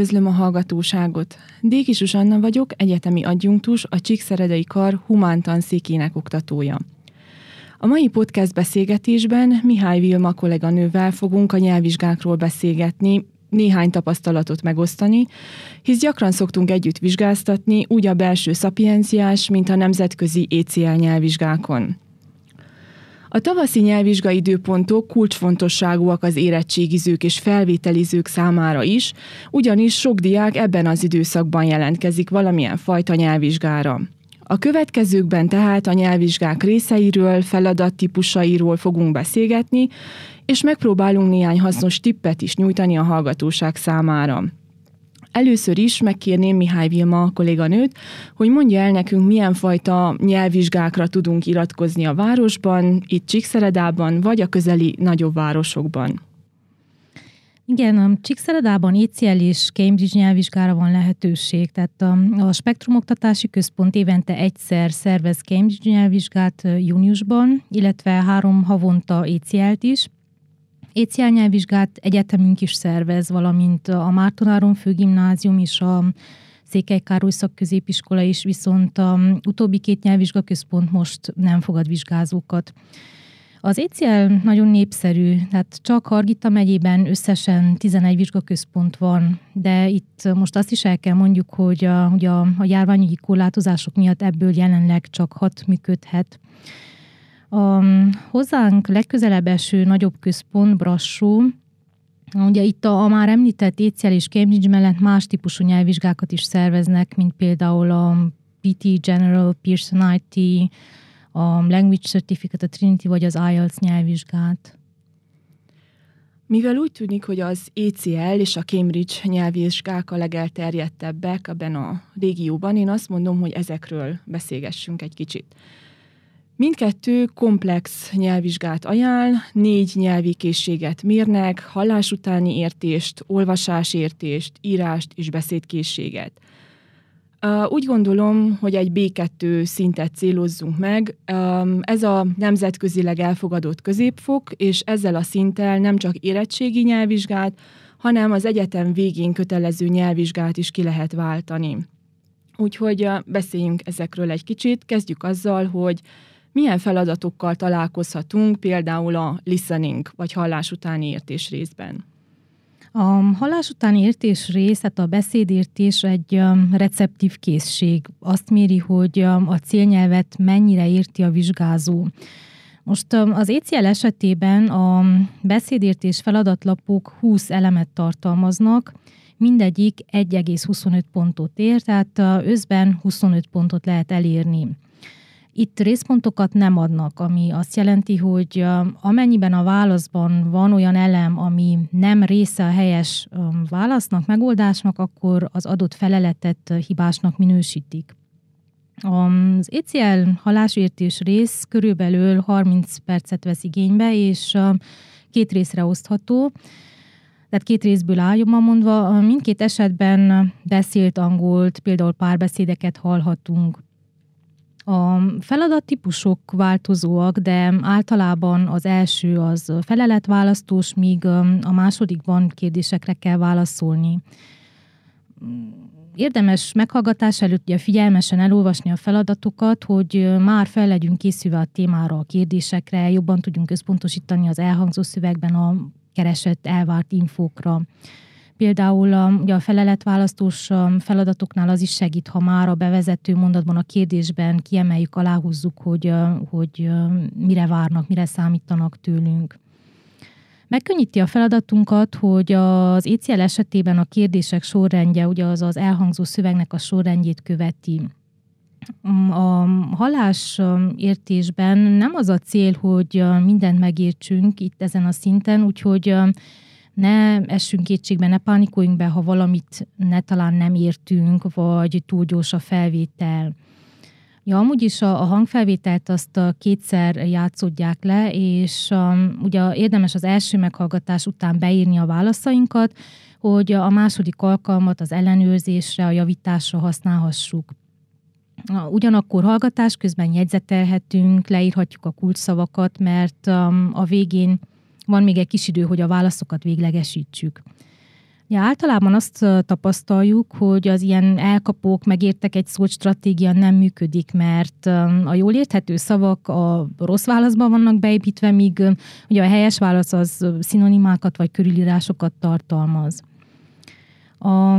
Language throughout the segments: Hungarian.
Üdvözlöm a hallgatóságot! Déki Zsuzsanna vagyok, egyetemi adjunktus, a Csíkszeredai Kar humántanszékének oktatója. A mai podcast beszélgetésben Mihály Vilma kolléganővel fogunk a nyelvvizsgákról beszélgetni, néhány tapasztalatot megosztani, hisz gyakran szoktunk együtt vizsgáztatni, úgy a belső szapienciás, mint a nemzetközi ECL nyelvvizsgákon. A tavaszi nyelvvizsgai időpontok kulcsfontosságúak az érettségizők és felvételizők számára is, ugyanis sok diák ebben az időszakban jelentkezik valamilyen fajta nyelvvizsgára. A következőkben tehát a nyelvvizsgák részeiről, feladattípusairól fogunk beszélgetni, és megpróbálunk néhány hasznos tippet is nyújtani a hallgatóság számára. Először is megkérném Mihály Vilma kolléganőt, hogy mondja el nekünk, milyen fajta nyelvvizsgákra tudunk iratkozni a városban, itt Csíkszeredában, vagy a közeli nagyobb városokban. Igen, a Csíkszeredában ECL és Cambridge nyelvvizsgára van lehetőség, tehát a, a Spektrum Oktatási Központ évente egyszer szervez Cambridge nyelvvizsgát júniusban, illetve három havonta ECL-t is. ECL nyelvvizsgát egyetemünk is szervez, valamint a Mártonáron főgimnázium és a Székely Károly szakközépiskola is, viszont a utóbbi két nyelvvizsgaközpont most nem fogad vizsgázókat. Az ECL nagyon népszerű, tehát csak Hargita megyében összesen 11 vizsgaközpont van, de itt most azt is el kell mondjuk, hogy a, hogy a, a járványügyi korlátozások miatt ebből jelenleg csak hat működhet. A hozzánk legközelebb eső nagyobb központ, Brassó, Ugye itt a, a már említett ECL és Cambridge mellett más típusú nyelvvizsgákat is szerveznek, mint például a PT General, Pearson IT, a Language Certificate, a Trinity vagy az IELTS nyelvvizsgát. Mivel úgy tűnik, hogy az ECL és a Cambridge nyelvvizsgák a legelterjedtebbek ebben a régióban, én azt mondom, hogy ezekről beszélgessünk egy kicsit. Mindkettő komplex nyelvvizsgát ajánl, négy nyelvi készséget mérnek, hallás utáni értést, olvasásértést, írást és beszédkészséget. Úgy gondolom, hogy egy B2 szintet célozzunk meg. Ez a nemzetközileg elfogadott középfok, és ezzel a szinttel nem csak érettségi nyelvvizsgát, hanem az egyetem végén kötelező nyelvvizsgát is ki lehet váltani. Úgyhogy beszéljünk ezekről egy kicsit. Kezdjük azzal, hogy milyen feladatokkal találkozhatunk például a listening vagy hallás utáni értés részben? A hallás utáni értés rész, tehát a beszédértés egy receptív készség. Azt méri, hogy a célnyelvet mennyire érti a vizsgázó. Most az ECL esetében a beszédértés feladatlapok 20 elemet tartalmaznak, mindegyik 1,25 pontot ér, tehát összben 25 pontot lehet elérni. Itt részpontokat nem adnak, ami azt jelenti, hogy amennyiben a válaszban van olyan elem, ami nem része a helyes válasznak, megoldásnak, akkor az adott feleletet hibásnak minősítik. Az ECL halásértés rész körülbelül 30 percet vesz igénybe, és két részre osztható. Tehát két részből álljon mondva, mindkét esetben beszélt angolt, például párbeszédeket hallhatunk, a feladattípusok változóak, de általában az első az feleletválasztós, míg a másodikban kérdésekre kell válaszolni. Érdemes meghallgatás előtt ugye figyelmesen elolvasni a feladatokat, hogy már fel legyünk készülve a témára, a kérdésekre, jobban tudjunk összpontosítani az elhangzó szövegben a keresett, elvárt infókra. Például ugye a feleletválasztós feladatoknál az is segít, ha már a bevezető mondatban, a kérdésben kiemeljük, aláhúzzuk, hogy, hogy mire várnak, mire számítanak tőlünk. Megkönnyíti a feladatunkat, hogy az ECL esetében a kérdések sorrendje, ugye az az elhangzó szövegnek a sorrendjét követi. A halás értésben nem az a cél, hogy mindent megértsünk itt ezen a szinten, úgyhogy ne essünk kétségbe, ne pánikoljunk be, ha valamit ne talán nem értünk, vagy túl gyors a felvétel. Ja, amúgy is a, a hangfelvételt azt kétszer játszódják le, és um, ugye érdemes az első meghallgatás után beírni a válaszainkat, hogy a második alkalmat az ellenőrzésre, a javításra használhassuk. Ugyanakkor hallgatás közben jegyzetelhetünk, leírhatjuk a kulcsszavakat, mert um, a végén van még egy kis idő, hogy a válaszokat véglegesítsük. Ja, általában azt tapasztaljuk, hogy az ilyen elkapók, megértek egy szót stratégia nem működik, mert a jól érthető szavak a rossz válaszban vannak beépítve, míg ugye a helyes válasz az szinonimákat vagy körülírásokat tartalmaz. A,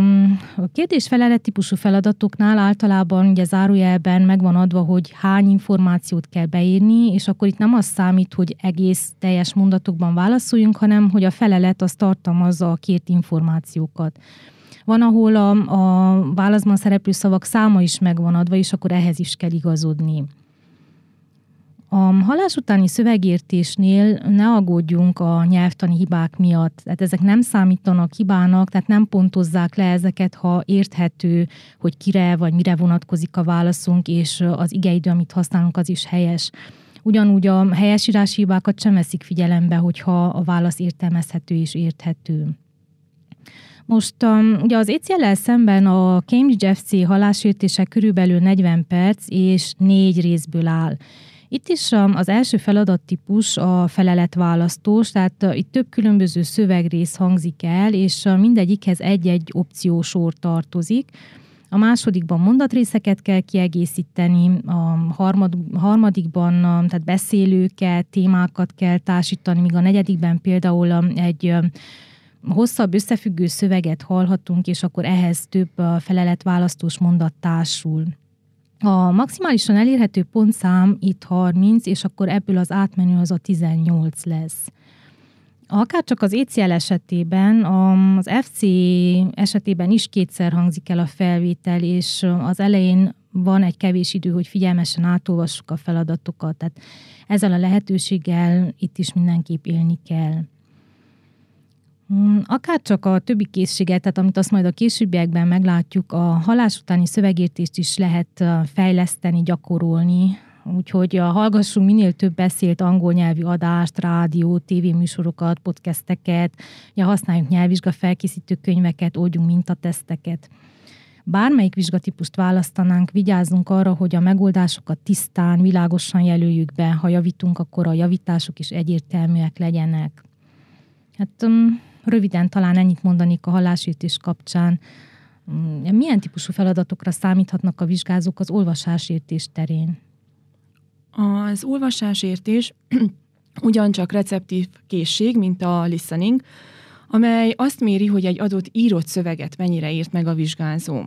kérdés-felelet típusú feladatoknál általában ugye zárójelben megvan adva, hogy hány információt kell beírni, és akkor itt nem az számít, hogy egész teljes mondatokban válaszoljunk, hanem hogy a felelet az tartalmazza a kért információkat. Van, ahol a, a válaszban szereplő szavak száma is megvan adva, és akkor ehhez is kell igazodni. A halás utáni szövegértésnél ne aggódjunk a nyelvtani hibák miatt. Tehát ezek nem számítanak hibának, tehát nem pontozzák le ezeket, ha érthető, hogy kire vagy mire vonatkozik a válaszunk, és az igeidő, amit használunk, az is helyes. Ugyanúgy a helyesírási hibákat sem veszik figyelembe, hogyha a válasz értelmezhető és érthető. Most um, ugye az ECL-el szemben a Cambridge FC halásértése körülbelül 40 perc és négy részből áll. Itt is az első feladattípus a feleletválasztós, tehát itt több különböző szövegrész hangzik el, és mindegyikhez egy-egy opciósor tartozik. A másodikban mondatrészeket kell kiegészíteni, a harmad, harmadikban tehát beszélőket, témákat kell társítani, míg a negyedikben például egy hosszabb összefüggő szöveget hallhatunk, és akkor ehhez több feleletválasztós mondat társul. A maximálisan elérhető pontszám itt 30, és akkor ebből az átmenő az a 18 lesz. Akár csak az ECL esetében, az FC esetében is kétszer hangzik el a felvétel, és az elején van egy kevés idő, hogy figyelmesen átolvassuk a feladatokat. Tehát ezzel a lehetőséggel itt is mindenképp élni kell. Mm, akár csak a többi készséget, tehát amit azt majd a későbbiekben meglátjuk, a halás utáni szövegértést is lehet fejleszteni, gyakorolni, Úgyhogy hallgassunk minél több beszélt angol nyelvű adást, rádió, tévéműsorokat, podcasteket, ja, használjuk nyelvvizsga felkészítő könyveket, oldjunk mintateszteket. Bármelyik vizsgatípust választanánk, vigyázzunk arra, hogy a megoldásokat tisztán, világosan jelöljük be. Ha javítunk, akkor a javítások is egyértelműek legyenek. Hát um, Röviden talán ennyit mondanék a hallásértés kapcsán. Mm, milyen típusú feladatokra számíthatnak a vizsgázók az olvasásértés terén? Az olvasásértés ugyancsak receptív készség, mint a listening, amely azt méri, hogy egy adott írott szöveget mennyire írt meg a vizsgázó.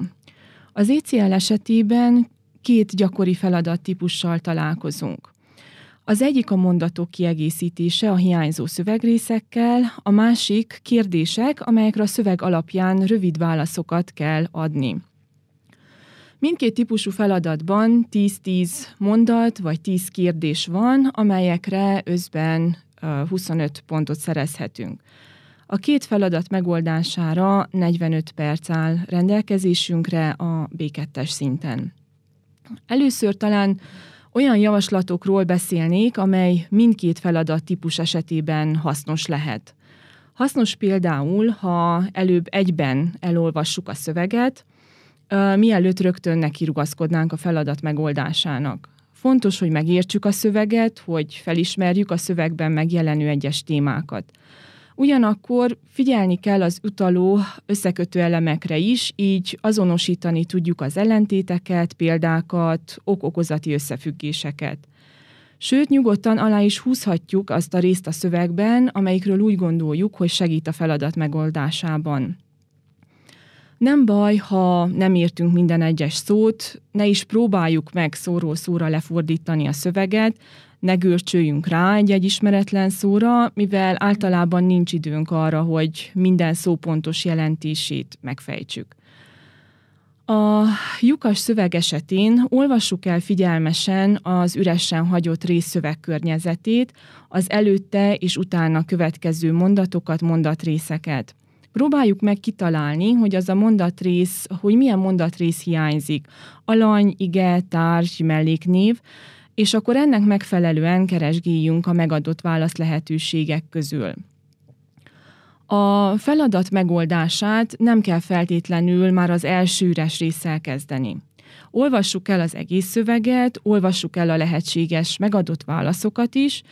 Az ECL esetében két gyakori feladattípussal találkozunk. Az egyik a mondatok kiegészítése a hiányzó szövegrészekkel, a másik kérdések, amelyekre a szöveg alapján rövid válaszokat kell adni. Mindkét típusú feladatban 10-10 mondat vagy 10 kérdés van, amelyekre összben 25 pontot szerezhetünk. A két feladat megoldására 45 perc áll rendelkezésünkre a B2-es szinten. Először talán olyan javaslatokról beszélnék, amely mindkét feladat típus esetében hasznos lehet. Hasznos például, ha előbb egyben elolvassuk a szöveget, mielőtt rögtön nekirugaszkodnánk a feladat megoldásának. Fontos, hogy megértsük a szöveget, hogy felismerjük a szövegben megjelenő egyes témákat. Ugyanakkor figyelni kell az utaló összekötő elemekre is, így azonosítani tudjuk az ellentéteket, példákat, ok-okozati összefüggéseket. Sőt, nyugodtan alá is húzhatjuk azt a részt a szövegben, amelyikről úgy gondoljuk, hogy segít a feladat megoldásában. Nem baj, ha nem értünk minden egyes szót, ne is próbáljuk meg szóról szóra lefordítani a szöveget, ne görcsöljünk rá egy-egy ismeretlen szóra, mivel általában nincs időnk arra, hogy minden szó pontos jelentését megfejtsük. A lyukas szöveg esetén olvassuk el figyelmesen az üresen hagyott részszöveg környezetét, az előtte és utána következő mondatokat, mondatrészeket. Próbáljuk meg kitalálni, hogy az a mondatrész, hogy milyen mondatrész hiányzik. Alany, ige, társ, melléknév, és akkor ennek megfelelően keresgéljünk a megadott válasz lehetőségek közül. A feladat megoldását nem kell feltétlenül már az első üres résszel kezdeni. Olvassuk el az egész szöveget, olvassuk el a lehetséges megadott válaszokat is,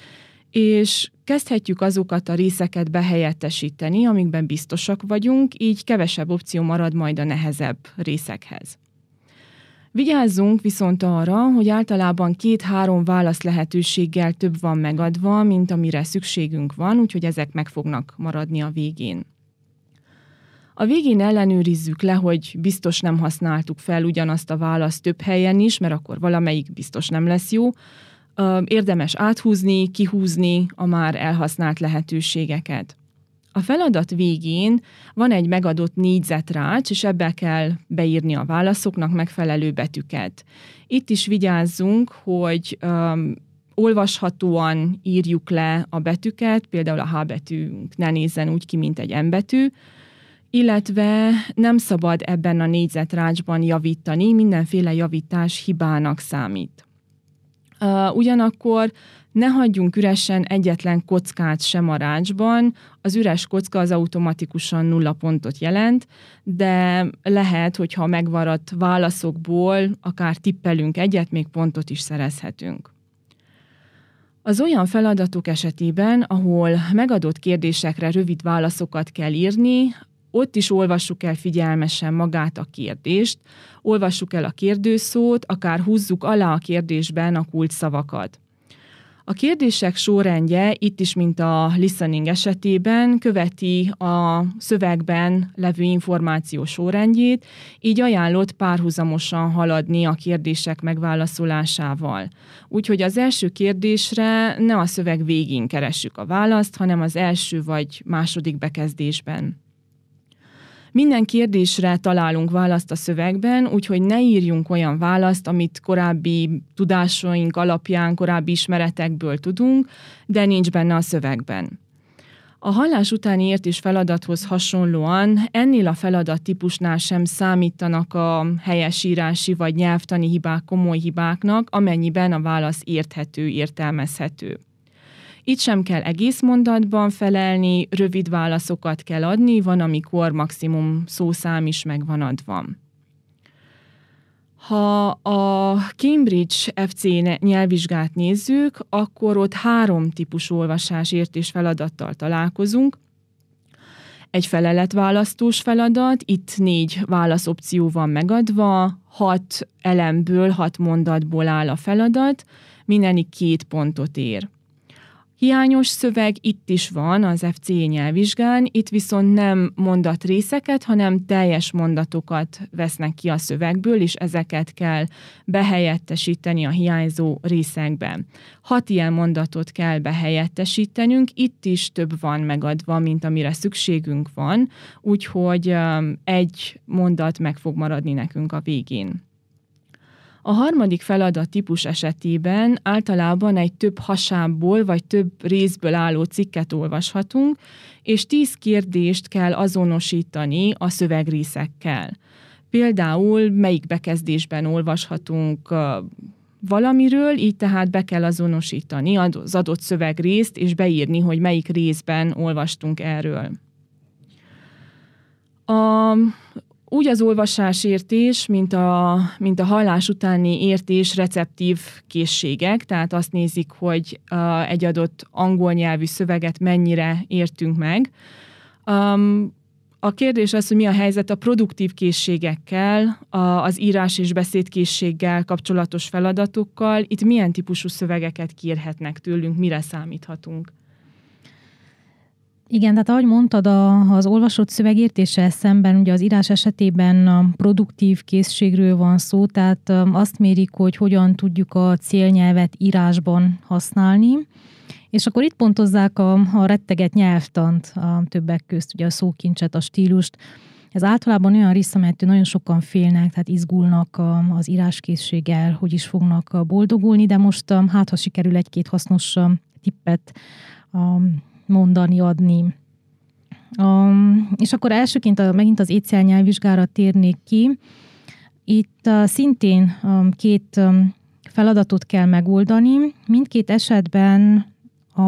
és kezdhetjük azokat a részeket behelyettesíteni, amikben biztosak vagyunk, így kevesebb opció marad majd a nehezebb részekhez. Vigyázzunk viszont arra, hogy általában két-három válasz lehetőséggel több van megadva, mint amire szükségünk van, úgyhogy ezek meg fognak maradni a végén. A végén ellenőrizzük le, hogy biztos nem használtuk fel ugyanazt a választ több helyen is, mert akkor valamelyik biztos nem lesz jó. Érdemes áthúzni, kihúzni a már elhasznált lehetőségeket. A feladat végén van egy megadott négyzetrács, és ebbe kell beírni a válaszoknak megfelelő betűket. Itt is vigyázzunk, hogy um, olvashatóan írjuk le a betűket, például a H betűnk ne nézzen úgy ki, mint egy M betű, illetve nem szabad ebben a négyzetrácsban javítani, mindenféle javítás hibának számít. Uh, ugyanakkor ne hagyjunk üresen egyetlen kockát sem a rácsban, az üres kocka az automatikusan nulla pontot jelent, de lehet, hogyha megvaradt válaszokból akár tippelünk egyet, még pontot is szerezhetünk. Az olyan feladatok esetében, ahol megadott kérdésekre rövid válaszokat kell írni, ott is olvassuk el figyelmesen magát a kérdést, olvassuk el a kérdőszót, akár húzzuk alá a kérdésben a kult szavakat. A kérdések sorrendje itt is, mint a listening esetében, követi a szövegben levő információ sorrendjét, így ajánlott párhuzamosan haladni a kérdések megválaszolásával. Úgyhogy az első kérdésre ne a szöveg végén keressük a választ, hanem az első vagy második bekezdésben. Minden kérdésre találunk választ a szövegben, úgyhogy ne írjunk olyan választ, amit korábbi tudásaink alapján, korábbi ismeretekből tudunk, de nincs benne a szövegben. A hallás utáni értés feladathoz hasonlóan ennél a feladat típusnál sem számítanak a helyesírási vagy nyelvtani hibák komoly hibáknak, amennyiben a válasz érthető, értelmezhető. Itt sem kell egész mondatban felelni, rövid válaszokat kell adni, van, amikor maximum szószám is megvan adva. Ha a Cambridge FC nyelvvizsgát nézzük, akkor ott három típusú olvasásért és feladattal találkozunk. Egy feleletválasztós feladat, itt négy válaszopció van megadva, hat elemből, hat mondatból áll a feladat, mindenik két pontot ér. Hiányos szöveg itt is van az FC nyelvvizsgán, itt viszont nem mondat részeket, hanem teljes mondatokat vesznek ki a szövegből, és ezeket kell behelyettesíteni a hiányzó részekben. Hat ilyen mondatot kell behelyettesítenünk, itt is több van megadva, mint amire szükségünk van, úgyhogy egy mondat meg fog maradni nekünk a végén. A harmadik feladat típus esetében általában egy több hasából vagy több részből álló cikket olvashatunk, és tíz kérdést kell azonosítani a szövegrészekkel. Például melyik bekezdésben olvashatunk valamiről, így tehát be kell azonosítani az adott szövegrészt, és beírni, hogy melyik részben olvastunk erről. A úgy az olvasásértés, mint a, mint a hallás utáni értés receptív készségek, tehát azt nézik, hogy uh, egy adott angol nyelvű szöveget mennyire értünk meg. Um, a kérdés az, hogy mi a helyzet a produktív készségekkel, a, az írás és beszédkészséggel kapcsolatos feladatokkal. Itt milyen típusú szövegeket kérhetnek tőlünk, mire számíthatunk? Igen, tehát ahogy mondtad, a, az olvasott szövegértéssel szemben ugye az írás esetében a produktív készségről van szó, tehát azt mérik, hogy hogyan tudjuk a célnyelvet írásban használni, és akkor itt pontozzák a, a retteget nyelvtant a többek közt, ugye a szókincset, a stílust. Ez általában olyan rész, amelyettől nagyon sokan félnek, tehát izgulnak az íráskészséggel, hogy is fognak boldogulni, de most hát, ha sikerül egy-két hasznos tippet mondani, adni. Um, és akkor elsőként a, megint az ECL nyelvvizsgára térnék ki. Itt uh, szintén um, két um, feladatot kell megoldani. Mindkét esetben a,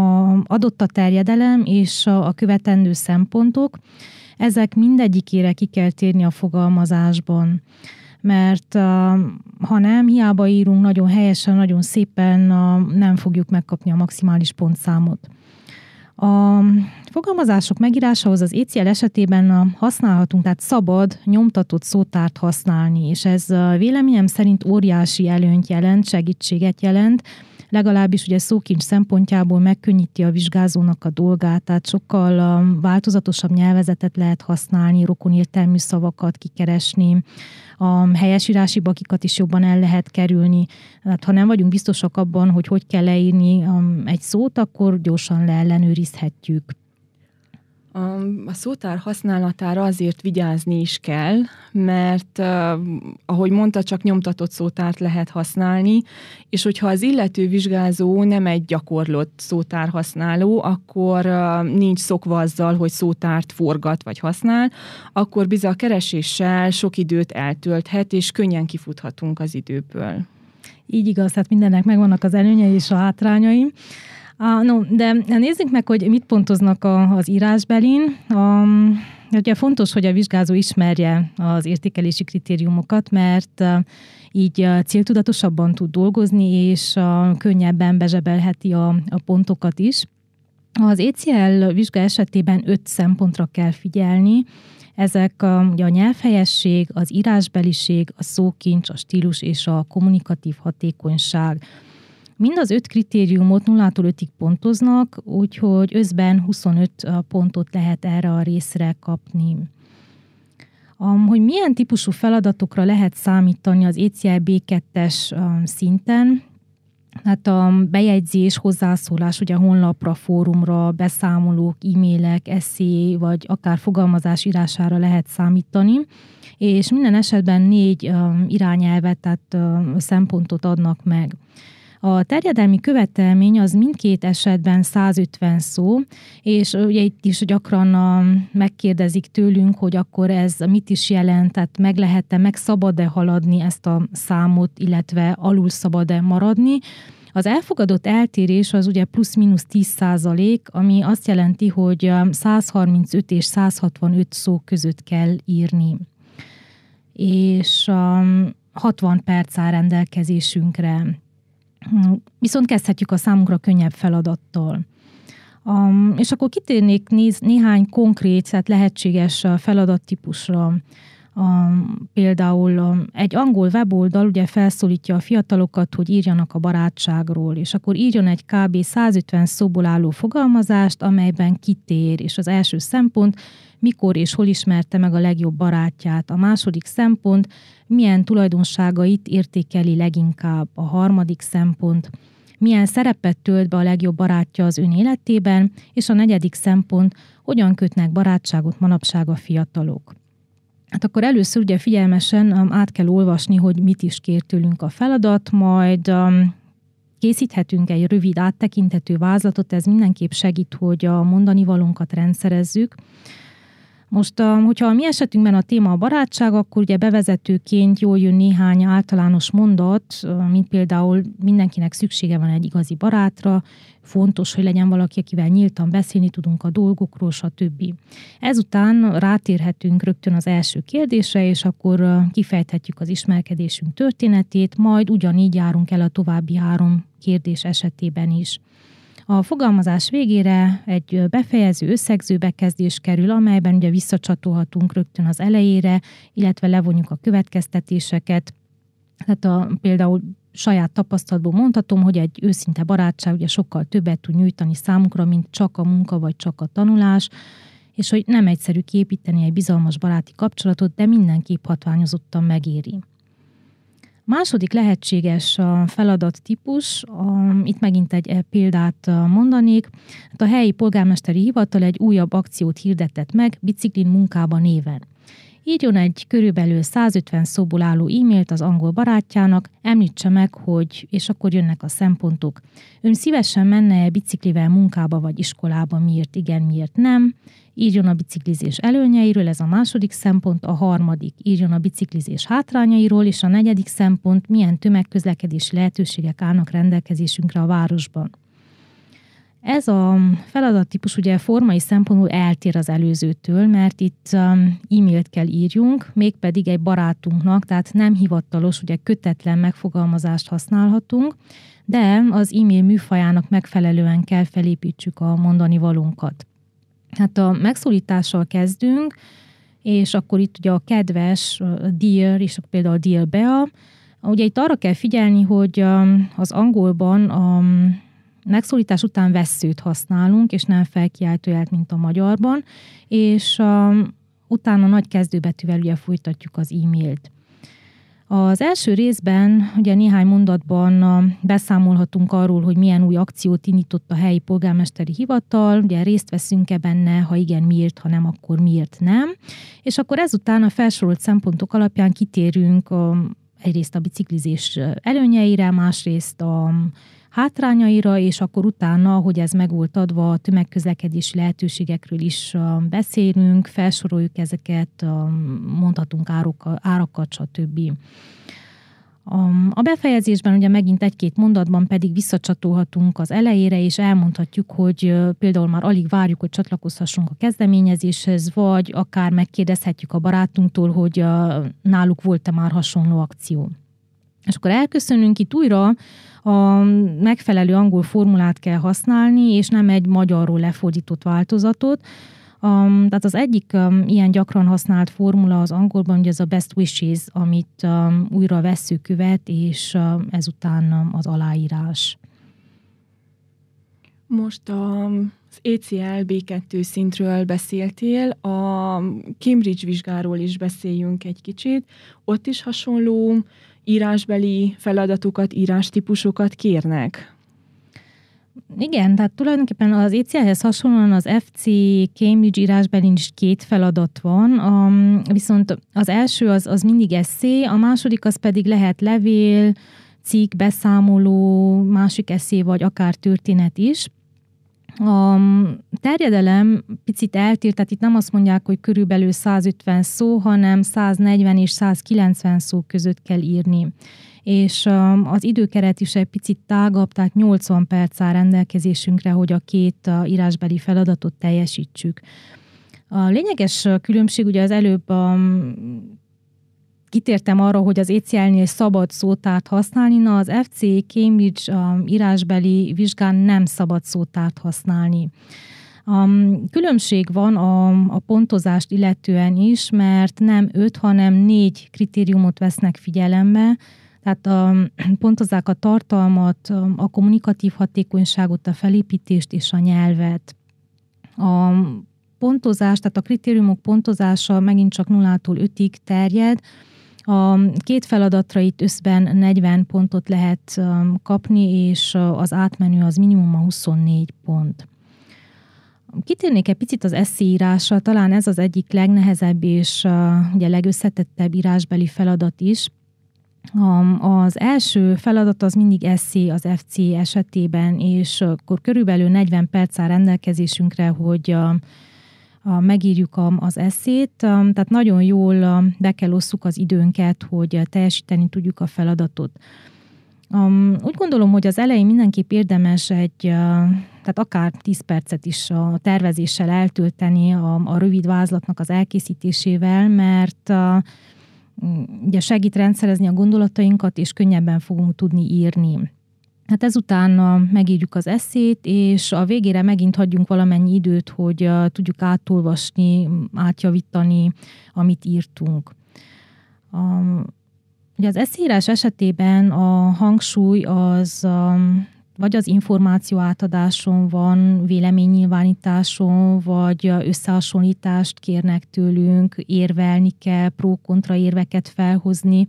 adott a terjedelem és a, a követendő szempontok. Ezek mindegyikére ki kell térni a fogalmazásban. mert ha nem, hiába írunk nagyon helyesen, nagyon szépen, nem fogjuk megkapni a maximális pontszámot. A fogalmazások megírásához az ECL esetében használhatunk, tehát szabad, nyomtatott szótárt használni, és ez véleményem szerint óriási előnyt jelent, segítséget jelent, legalábbis ugye szókincs szempontjából megkönnyíti a vizsgázónak a dolgát, tehát sokkal um, változatosabb nyelvezetet lehet használni, rokonértelmű szavakat kikeresni, a helyesírási bakikat is jobban el lehet kerülni. Hát, ha nem vagyunk biztosak abban, hogy hogy kell leírni um, egy szót, akkor gyorsan leellenőrizhetjük. A szótár használatára azért vigyázni is kell, mert ahogy mondta, csak nyomtatott szótárt lehet használni, és hogyha az illető vizsgázó nem egy gyakorlott szótár használó, akkor nincs szokva azzal, hogy szótárt forgat vagy használ, akkor bizony a kereséssel sok időt eltölthet, és könnyen kifuthatunk az időből. Így igaz, hát mindennek megvannak az előnyei és a hátrányai. Ah, no, de nézzük meg, hogy mit pontoznak a, az írásbelin. A, ugye fontos, hogy a vizsgázó ismerje az értékelési kritériumokat, mert így céltudatosabban tud dolgozni, és könnyebben bezsebelheti a, a pontokat is. Az ECL vizsga esetében öt szempontra kell figyelni. Ezek a, ugye a nyelvhelyesség, az írásbeliség, a szókincs, a stílus és a kommunikatív hatékonyság. Mind az öt kritériumot 0-tól 5-ig pontoznak, úgyhogy összben 25 pontot lehet erre a részre kapni. Hogy milyen típusú feladatokra lehet számítani az ECL B2-es szinten, Hát a bejegyzés, hozzászólás, ugye honlapra, fórumra, beszámolók, e-mailek, eszé, vagy akár fogalmazás írására lehet számítani, és minden esetben négy irányelvet, tehát szempontot adnak meg. A terjedelmi követelmény az mindkét esetben 150 szó, és ugye itt is gyakran a, megkérdezik tőlünk, hogy akkor ez mit is jelent, tehát meg lehet-e, meg szabad-e haladni ezt a számot, illetve alul szabad-e maradni. Az elfogadott eltérés az ugye plusz-minusz 10 százalék, ami azt jelenti, hogy 135 és 165 szó között kell írni. És 60 perc áll rendelkezésünkre. Viszont kezdhetjük a számunkra könnyebb feladattal. Um, és akkor kitérnék néz, néhány konkrét, tehát lehetséges feladattípusra. Um, például egy angol weboldal ugye felszólítja a fiatalokat, hogy írjanak a barátságról, és akkor írjon egy kb. 150 szóból álló fogalmazást, amelyben kitér, és az első szempont, mikor és hol ismerte meg a legjobb barátját. A második szempont, milyen tulajdonságait értékeli leginkább. A harmadik szempont, milyen szerepet tölt be a legjobb barátja az ön életében, és a negyedik szempont, hogyan kötnek barátságot manapság a fiatalok. Hát akkor először ugye figyelmesen um, át kell olvasni, hogy mit is kér tőlünk a feladat, majd um, készíthetünk egy rövid áttekintető vázlatot, ez mindenképp segít, hogy a mondani valónkat rendszerezzük. Most, hogyha a mi esetünkben a téma a barátság, akkor ugye bevezetőként jól jön néhány általános mondat, mint például mindenkinek szüksége van egy igazi barátra, fontos, hogy legyen valaki, akivel nyíltan beszélni tudunk a dolgokról, stb. Ezután rátérhetünk rögtön az első kérdésre, és akkor kifejthetjük az ismerkedésünk történetét, majd ugyanígy járunk el a további három kérdés esetében is. A fogalmazás végére egy befejező, összegző bekezdés kerül, amelyben ugye visszacsatolhatunk rögtön az elejére, illetve levonjuk a következtetéseket. Tehát a, például saját tapasztalatból mondhatom, hogy egy őszinte barátság ugye sokkal többet tud nyújtani számukra, mint csak a munka vagy csak a tanulás, és hogy nem egyszerű képíteni egy bizalmas baráti kapcsolatot, de mindenképp hatványozottan megéri. Második lehetséges feladat típus, itt megint egy e, példát mondanék. Hát a helyi polgármesteri hivatal egy újabb akciót hirdetett meg, Biciklin munkába néven. Írjon egy körülbelül 150 szóból álló e-mailt az angol barátjának, említse meg, hogy, és akkor jönnek a szempontok. Ön szívesen menne-e biciklivel munkába vagy iskolába, miért igen, miért nem? írjon a biciklizés előnyeiről, ez a második szempont, a harmadik írjon a biciklizés hátrányairól, és a negyedik szempont, milyen tömegközlekedési lehetőségek állnak rendelkezésünkre a városban. Ez a feladattípus ugye formai szempontból eltér az előzőtől, mert itt um, e-mailt kell írjunk, mégpedig egy barátunknak, tehát nem hivatalos, ugye kötetlen megfogalmazást használhatunk, de az e-mail műfajának megfelelően kell felépítsük a mondani valunkat. Hát a megszólítással kezdünk, és akkor itt ugye a kedves, a dear, és például a dear Bea, ugye itt arra kell figyelni, hogy um, az angolban a megszólítás után vesszőt használunk, és nem felkiáltójelt, mint a magyarban, és um, utána nagy kezdőbetűvel ugye folytatjuk az e-mailt. Az első részben ugye néhány mondatban beszámolhatunk arról, hogy milyen új akciót indított a helyi polgármesteri hivatal, ugye részt veszünk-e benne, ha igen, miért, ha nem, akkor miért nem. És akkor ezután a felsorolt szempontok alapján kitérünk a, egyrészt a biciklizés előnyeire, másrészt a hátrányaira, és akkor utána, hogy ez meg volt adva, a tömegközlekedési lehetőségekről is beszélünk, felsoroljuk ezeket, mondhatunk árokat, árakat, stb. A befejezésben ugye megint egy-két mondatban pedig visszacsatolhatunk az elejére, és elmondhatjuk, hogy például már alig várjuk, hogy csatlakozhassunk a kezdeményezéshez, vagy akár megkérdezhetjük a barátunktól, hogy náluk volt-e már hasonló akció. És akkor elköszönünk itt újra, a megfelelő angol formulát kell használni, és nem egy magyarról lefordított változatot. Um, tehát az egyik um, ilyen gyakran használt formula az angolban, ugye ez a best wishes, amit um, újra vesző követ, és um, ezután um, az aláírás. Most a, az ECL B2 szintről beszéltél, a Cambridge vizsgáról is beszéljünk egy kicsit. Ott is hasonló írásbeli feladatokat, írástípusokat kérnek? Igen, tehát tulajdonképpen az ECL-hez hasonlóan az FC Cambridge írásbeli is két feladat van, um, viszont az első az, az mindig eszé, a második az pedig lehet levél, cikk, beszámoló, másik eszé, vagy akár történet is. A terjedelem picit eltér, tehát itt nem azt mondják, hogy körülbelül 150 szó, hanem 140 és 190 szó között kell írni. És az időkeret is egy picit tágabb, tehát 80 perc áll rendelkezésünkre, hogy a két írásbeli feladatot teljesítsük. A lényeges különbség ugye az előbb a kitértem arra, hogy az ECL-nél szabad szótárt használni, na az FC Cambridge a írásbeli vizsgán nem szabad szótárt használni. A különbség van a, a pontozást illetően is, mert nem öt, hanem négy kritériumot vesznek figyelembe, tehát a, pontozzák a tartalmat, a kommunikatív hatékonyságot, a felépítést és a nyelvet. A pontozás, tehát a kritériumok pontozása megint csak 0-tól 5-ig terjed, a két feladatra itt összben 40 pontot lehet um, kapni, és uh, az átmenő az minimum a 24 pont. Kitérnék egy picit az eszéírásra, talán ez az egyik legnehezebb és uh, ugye legösszetettebb írásbeli feladat is. Az első feladat az mindig eszé az FC esetében, és akkor körülbelül 40 perc áll rendelkezésünkre, hogy uh, a, megírjuk az eszét, tehát nagyon jól be kell osszuk az időnket, hogy teljesíteni tudjuk a feladatot. Um, úgy gondolom, hogy az elején mindenképp érdemes egy, tehát akár 10 percet is a tervezéssel eltölteni a, a rövid vázlatnak az elkészítésével, mert uh, ugye segít rendszerezni a gondolatainkat, és könnyebben fogunk tudni írni. Hát ezután megírjuk az eszét, és a végére megint hagyjunk valamennyi időt, hogy tudjuk átolvasni, átjavítani, amit írtunk. Ugye az eszírás esetében a hangsúly az vagy az információ átadáson van, véleménynyilvánításon, vagy összehasonlítást kérnek tőlünk, érvelni kell, pró-kontra érveket felhozni.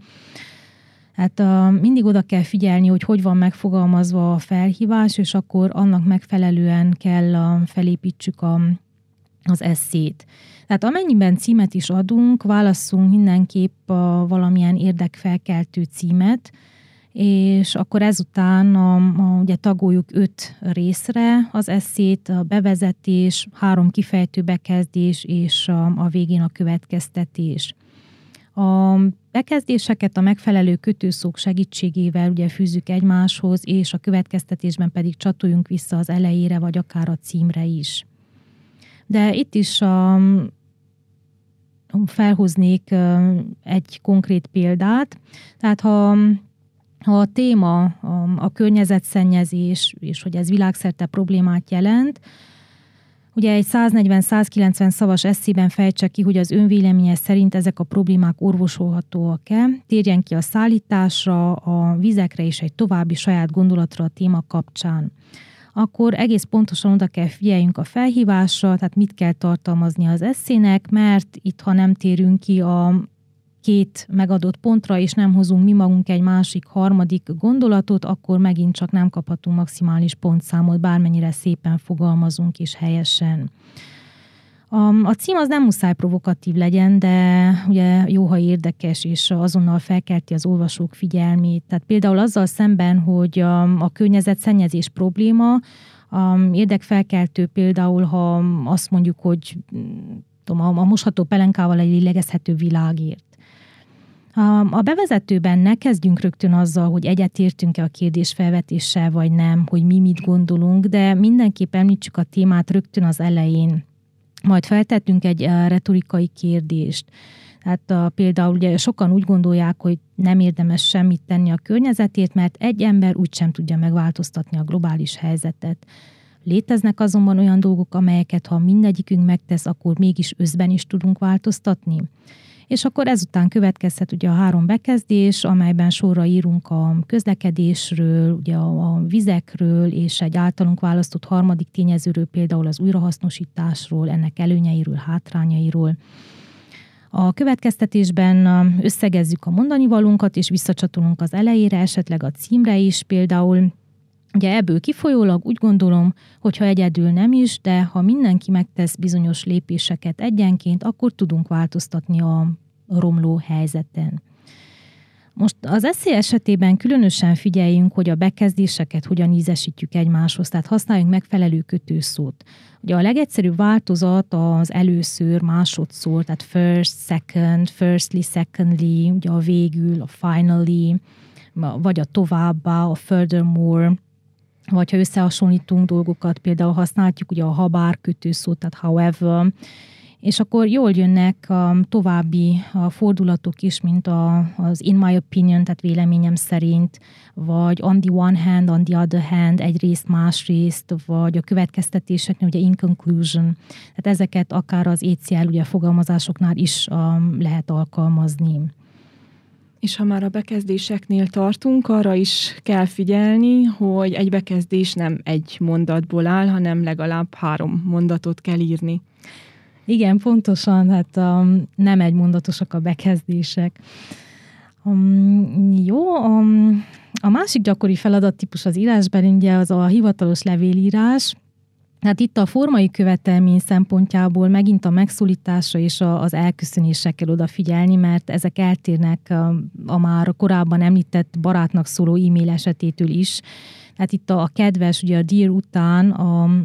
Hát uh, mindig oda kell figyelni, hogy hogy van megfogalmazva a felhívás, és akkor annak megfelelően kell uh, felépítsük a, az eszét. Tehát amennyiben címet is adunk, válasszunk mindenképp uh, valamilyen érdekfelkeltő címet, és akkor ezután a, a, ugye tagoljuk öt részre az eszét, a bevezetés, három kifejtő bekezdés és a, a végén a következtetés. A bekezdéseket a megfelelő kötőszók segítségével ugye fűzzük egymáshoz, és a következtetésben pedig csatoljunk vissza az elejére, vagy akár a címre is. De itt is a, felhoznék egy konkrét példát. Tehát ha ha a téma a, a környezetszennyezés, és hogy ez világszerte problémát jelent, Ugye egy 140-190 szavas eszében fejtse ki, hogy az önvéleménye szerint ezek a problémák orvosolhatóak-e, térjen ki a szállításra, a vizekre és egy további saját gondolatra a téma kapcsán. Akkor egész pontosan oda kell figyeljünk a felhívásra, tehát mit kell tartalmazni az eszének, mert itt, ha nem térünk ki a két megadott pontra, és nem hozunk mi magunk egy másik, harmadik gondolatot, akkor megint csak nem kaphatunk maximális pontszámot, bármennyire szépen fogalmazunk és helyesen. A, a cím az nem muszáj provokatív legyen, de ugye jó, ha érdekes, és azonnal felkelti az olvasók figyelmét. Tehát például azzal szemben, hogy a, a szennyezés probléma, a érdekfelkeltő például, ha azt mondjuk, hogy a, a mosható pelenkával egy lélegezhető világért. A bevezetőben ne kezdjünk rögtön azzal, hogy egyetértünk-e a kérdés felvetéssel, vagy nem, hogy mi mit gondolunk, de mindenképp említsük a témát rögtön az elején. Majd feltettünk egy retorikai kérdést. Tehát a, például ugye sokan úgy gondolják, hogy nem érdemes semmit tenni a környezetért, mert egy ember úgysem tudja megváltoztatni a globális helyzetet. Léteznek azonban olyan dolgok, amelyeket ha mindegyikünk megtesz, akkor mégis özben is tudunk változtatni és akkor ezután következhet ugye a három bekezdés, amelyben sorra írunk a közlekedésről, ugye a, a vizekről, és egy általunk választott harmadik tényezőről, például az újrahasznosításról, ennek előnyeiről, hátrányairól. A következtetésben összegezzük a mondani valunkat, és visszacsatolunk az elejére, esetleg a címre is, például Ugye ebből kifolyólag úgy gondolom, hogy ha egyedül nem is, de ha mindenki megtesz bizonyos lépéseket egyenként, akkor tudunk változtatni a romló helyzeten. Most az eszé esetében különösen figyeljünk, hogy a bekezdéseket hogyan ízesítjük egymáshoz, tehát használjunk megfelelő kötőszót. Ugye a legegyszerűbb változat az először, másodszor, tehát first, second, firstly, secondly, ugye a végül, a finally, vagy a továbbá, a furthermore, vagy ha összehasonlítunk dolgokat, például használjuk ugye a habár kötőszót, tehát however, és akkor jól jönnek a további a fordulatok is, mint a, az in my opinion, tehát véleményem szerint, vagy on the one hand, on the other hand, egyrészt, másrészt, vagy a következtetéseknél, ugye in conclusion. Tehát ezeket akár az ECL ugye fogalmazásoknál is um, lehet alkalmazni. És ha már a bekezdéseknél tartunk, arra is kell figyelni, hogy egy bekezdés nem egy mondatból áll, hanem legalább három mondatot kell írni. Igen, pontosan, hát um, nem egy mondatosak a bekezdések. Um, jó, um, a másik gyakori feladattípus az írásban ugye az a hivatalos levélírás, Hát itt a formai követelmény szempontjából megint a megszólításra és a, az elköszönésre kell odafigyelni, mert ezek eltérnek a, már korábban említett barátnak szóló e-mail esetétől is. Tehát itt a, a kedves, ugye a dear után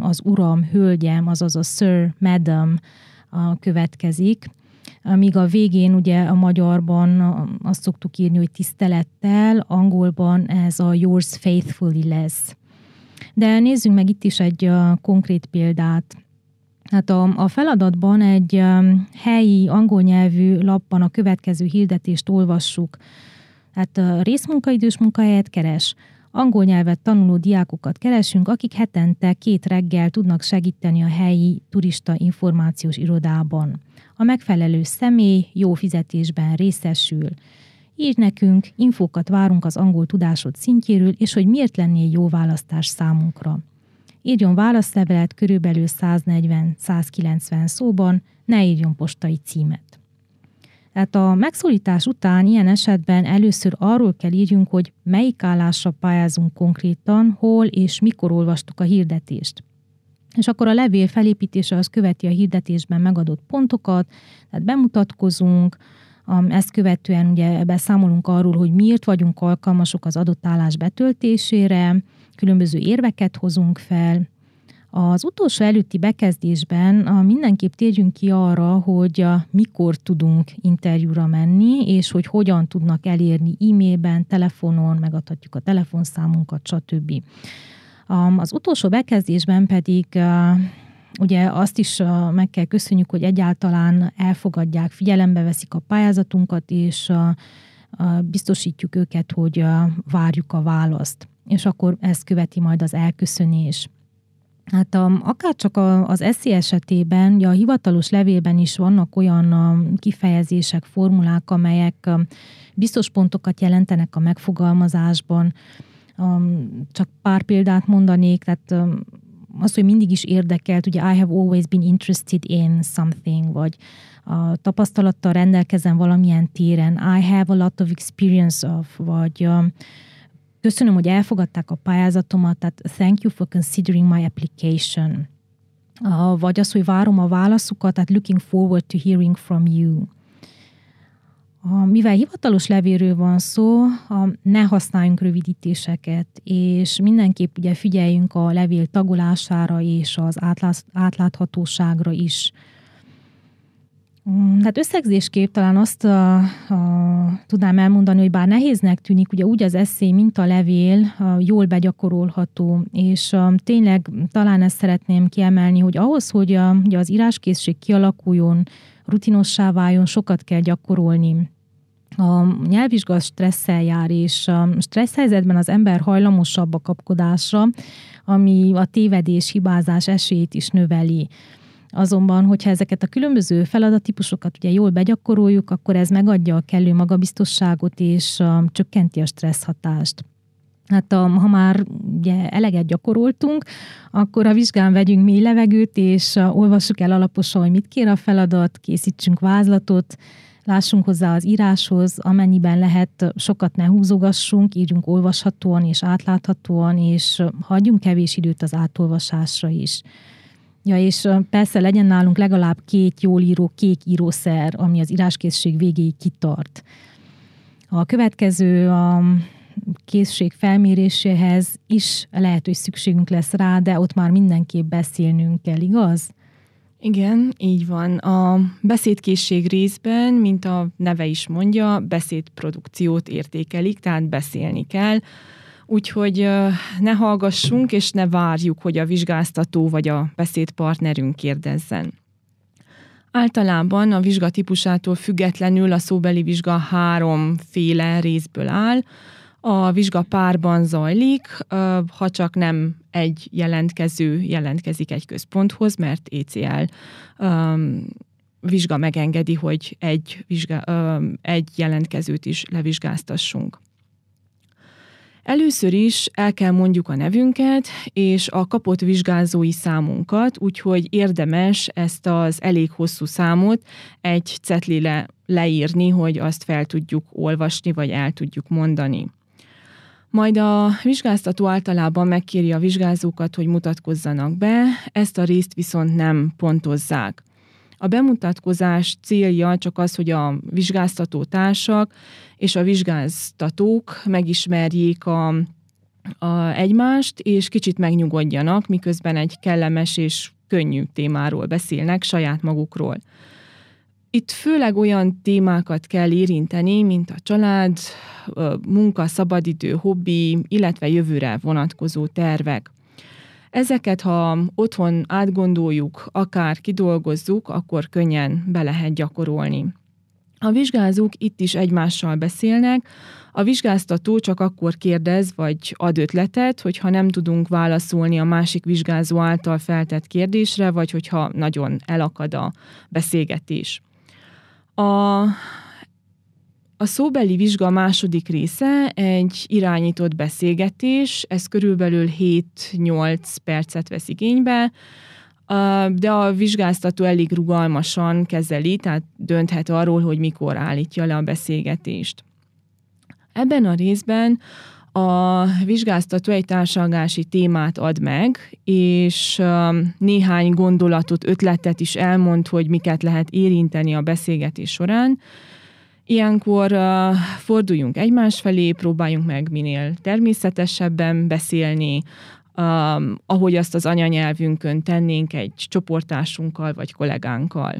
az uram, hölgyem, azaz a sir, madam következik, míg a végén ugye a magyarban azt szoktuk írni, hogy tisztelettel, angolban ez a yours faithfully lesz. De nézzünk meg itt is egy konkrét példát. Hát a, a feladatban egy helyi angol nyelvű lapban a következő hirdetést olvassuk. Hát részmunkaidős munkahelyet keres. Angol nyelvet tanuló diákokat keresünk, akik hetente két reggel tudnak segíteni a helyi turista információs irodában. A megfelelő személy jó fizetésben részesül. Írj nekünk, infókat várunk az angol tudásod szintjéről, és hogy miért lennél jó választás számunkra. Írjon válaszlevelet körülbelül 140-190 szóban, ne írjon postai címet. Tehát a megszólítás után ilyen esetben először arról kell írjunk, hogy melyik állásra pályázunk konkrétan, hol és mikor olvastuk a hirdetést. És akkor a levél felépítése az követi a hirdetésben megadott pontokat, tehát bemutatkozunk, ezt követően ugye beszámolunk arról, hogy miért vagyunk alkalmasok az adott állás betöltésére, különböző érveket hozunk fel, Az utolsó előtti bekezdésben mindenképp térjünk ki arra, hogy mikor tudunk interjúra menni, és hogy hogyan tudnak elérni e-mailben, telefonon, megadhatjuk a telefonszámunkat, stb. Az utolsó bekezdésben pedig ugye azt is meg kell köszönjük, hogy egyáltalán elfogadják, figyelembe veszik a pályázatunkat, és biztosítjuk őket, hogy várjuk a választ. És akkor ezt követi majd az elköszönés. Hát um, akár csak a, az eszi esetében, ugye a hivatalos levélben is vannak olyan um, kifejezések, formulák, amelyek um, biztos pontokat jelentenek a megfogalmazásban. Um, csak pár példát mondanék, tehát um, az, hogy mindig is érdekelt, ugye I have always been interested in something, vagy a tapasztalattal rendelkezem valamilyen téren, I have a lot of experience of, vagy Köszönöm, hogy elfogadták a pályázatomat, tehát thank you for considering my application. Vagy az, hogy várom a válaszukat, tehát looking forward to hearing from you. Mivel hivatalos levélről van szó, ne használjunk rövidítéseket, és mindenképp ugye figyeljünk a levél tagolására és az átláthatóságra is. Hát összegzésképp talán azt a, a, tudnám elmondani, hogy bár nehéznek tűnik, ugye úgy az eszé, mint a levél a, jól begyakorolható, és a, tényleg talán ezt szeretném kiemelni, hogy ahhoz, hogy a, ugye az íráskészség kialakuljon, rutinossá váljon, sokat kell gyakorolni. A nyelvvizsga stresszel jár, és a stressz helyzetben az ember hajlamosabb a kapkodásra, ami a tévedés, hibázás esélyét is növeli. Azonban, hogyha ezeket a különböző feladattípusokat ugye jól begyakoroljuk, akkor ez megadja a kellő magabiztosságot és uh, csökkenti a stressz hatást. Hát a, ha már ugye eleget gyakoroltunk, akkor a vizsgán vegyünk mély levegőt, és olvassuk el alaposan, hogy mit kér a feladat, készítsünk vázlatot, lássunk hozzá az íráshoz, amennyiben lehet, sokat ne húzogassunk, írjunk olvashatóan és átláthatóan, és hagyjunk kevés időt az átolvasásra is. Ja, és persze legyen nálunk legalább két jól író kék írószer, ami az íráskészség végéig kitart. A következő a készség felméréséhez is lehet, hogy szükségünk lesz rá, de ott már mindenképp beszélnünk kell, igaz? Igen, így van. A beszédkészség részben, mint a neve is mondja, beszédprodukciót értékelik, tehát beszélni kell. Úgyhogy ne hallgassunk, és ne várjuk, hogy a vizsgáztató vagy a beszédpartnerünk kérdezzen. Általában a vizsga típusától függetlenül a szóbeli vizsga háromféle részből áll. A vizsga párban zajlik, ha csak nem egy jelentkező jelentkezik egy központhoz, mert ECL vizsga megengedi, hogy egy, vizsga, egy jelentkezőt is levizsgáztassunk. Először is el kell mondjuk a nevünket és a kapott vizsgázói számunkat, úgyhogy érdemes ezt az elég hosszú számot egy cetlire leírni, hogy azt fel tudjuk olvasni, vagy el tudjuk mondani. Majd a vizsgáztató általában megkéri a vizsgázókat, hogy mutatkozzanak be, ezt a részt viszont nem pontozzák. A bemutatkozás célja csak az, hogy a vizsgáztató társak és a vizsgáztatók megismerjék a, a egymást, és kicsit megnyugodjanak, miközben egy kellemes és könnyű témáról beszélnek saját magukról. Itt főleg olyan témákat kell érinteni, mint a család, munka, szabadidő, hobbi, illetve jövőre vonatkozó tervek. Ezeket, ha otthon átgondoljuk, akár kidolgozzuk, akkor könnyen be lehet gyakorolni. A vizsgázók itt is egymással beszélnek, a vizsgáztató csak akkor kérdez vagy ad ötletet, hogyha nem tudunk válaszolni a másik vizsgázó által feltett kérdésre, vagy hogyha nagyon elakad a beszélgetés. A a szóbeli vizsga második része egy irányított beszélgetés, ez körülbelül 7-8 percet vesz igénybe, de a vizsgáztató elég rugalmasan kezeli, tehát dönthet arról, hogy mikor állítja le a beszélgetést. Ebben a részben a vizsgáztató egy társalgási témát ad meg, és néhány gondolatot, ötletet is elmond, hogy miket lehet érinteni a beszélgetés során, Ilyenkor uh, forduljunk egymás felé, próbáljunk meg minél természetesebben beszélni, um, ahogy azt az anyanyelvünkön tennénk egy csoportásunkkal vagy kollégánkkal.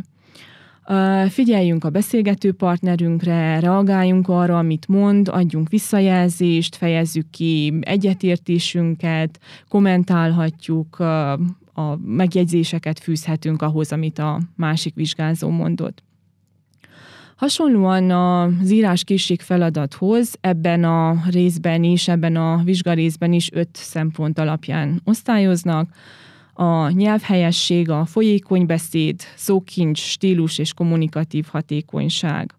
Figyeljünk a beszélgető partnerünkre, reagáljunk arra, amit mond, adjunk visszajelzést, fejezzük ki egyetértésünket, kommentálhatjuk, a megjegyzéseket fűzhetünk ahhoz, amit a másik vizsgázó mondott. Hasonlóan az íráskészség feladathoz ebben a részben is, ebben a vizsgarészben is öt szempont alapján osztályoznak. A nyelvhelyesség, a folyékony beszéd, szókincs, stílus és kommunikatív hatékonyság.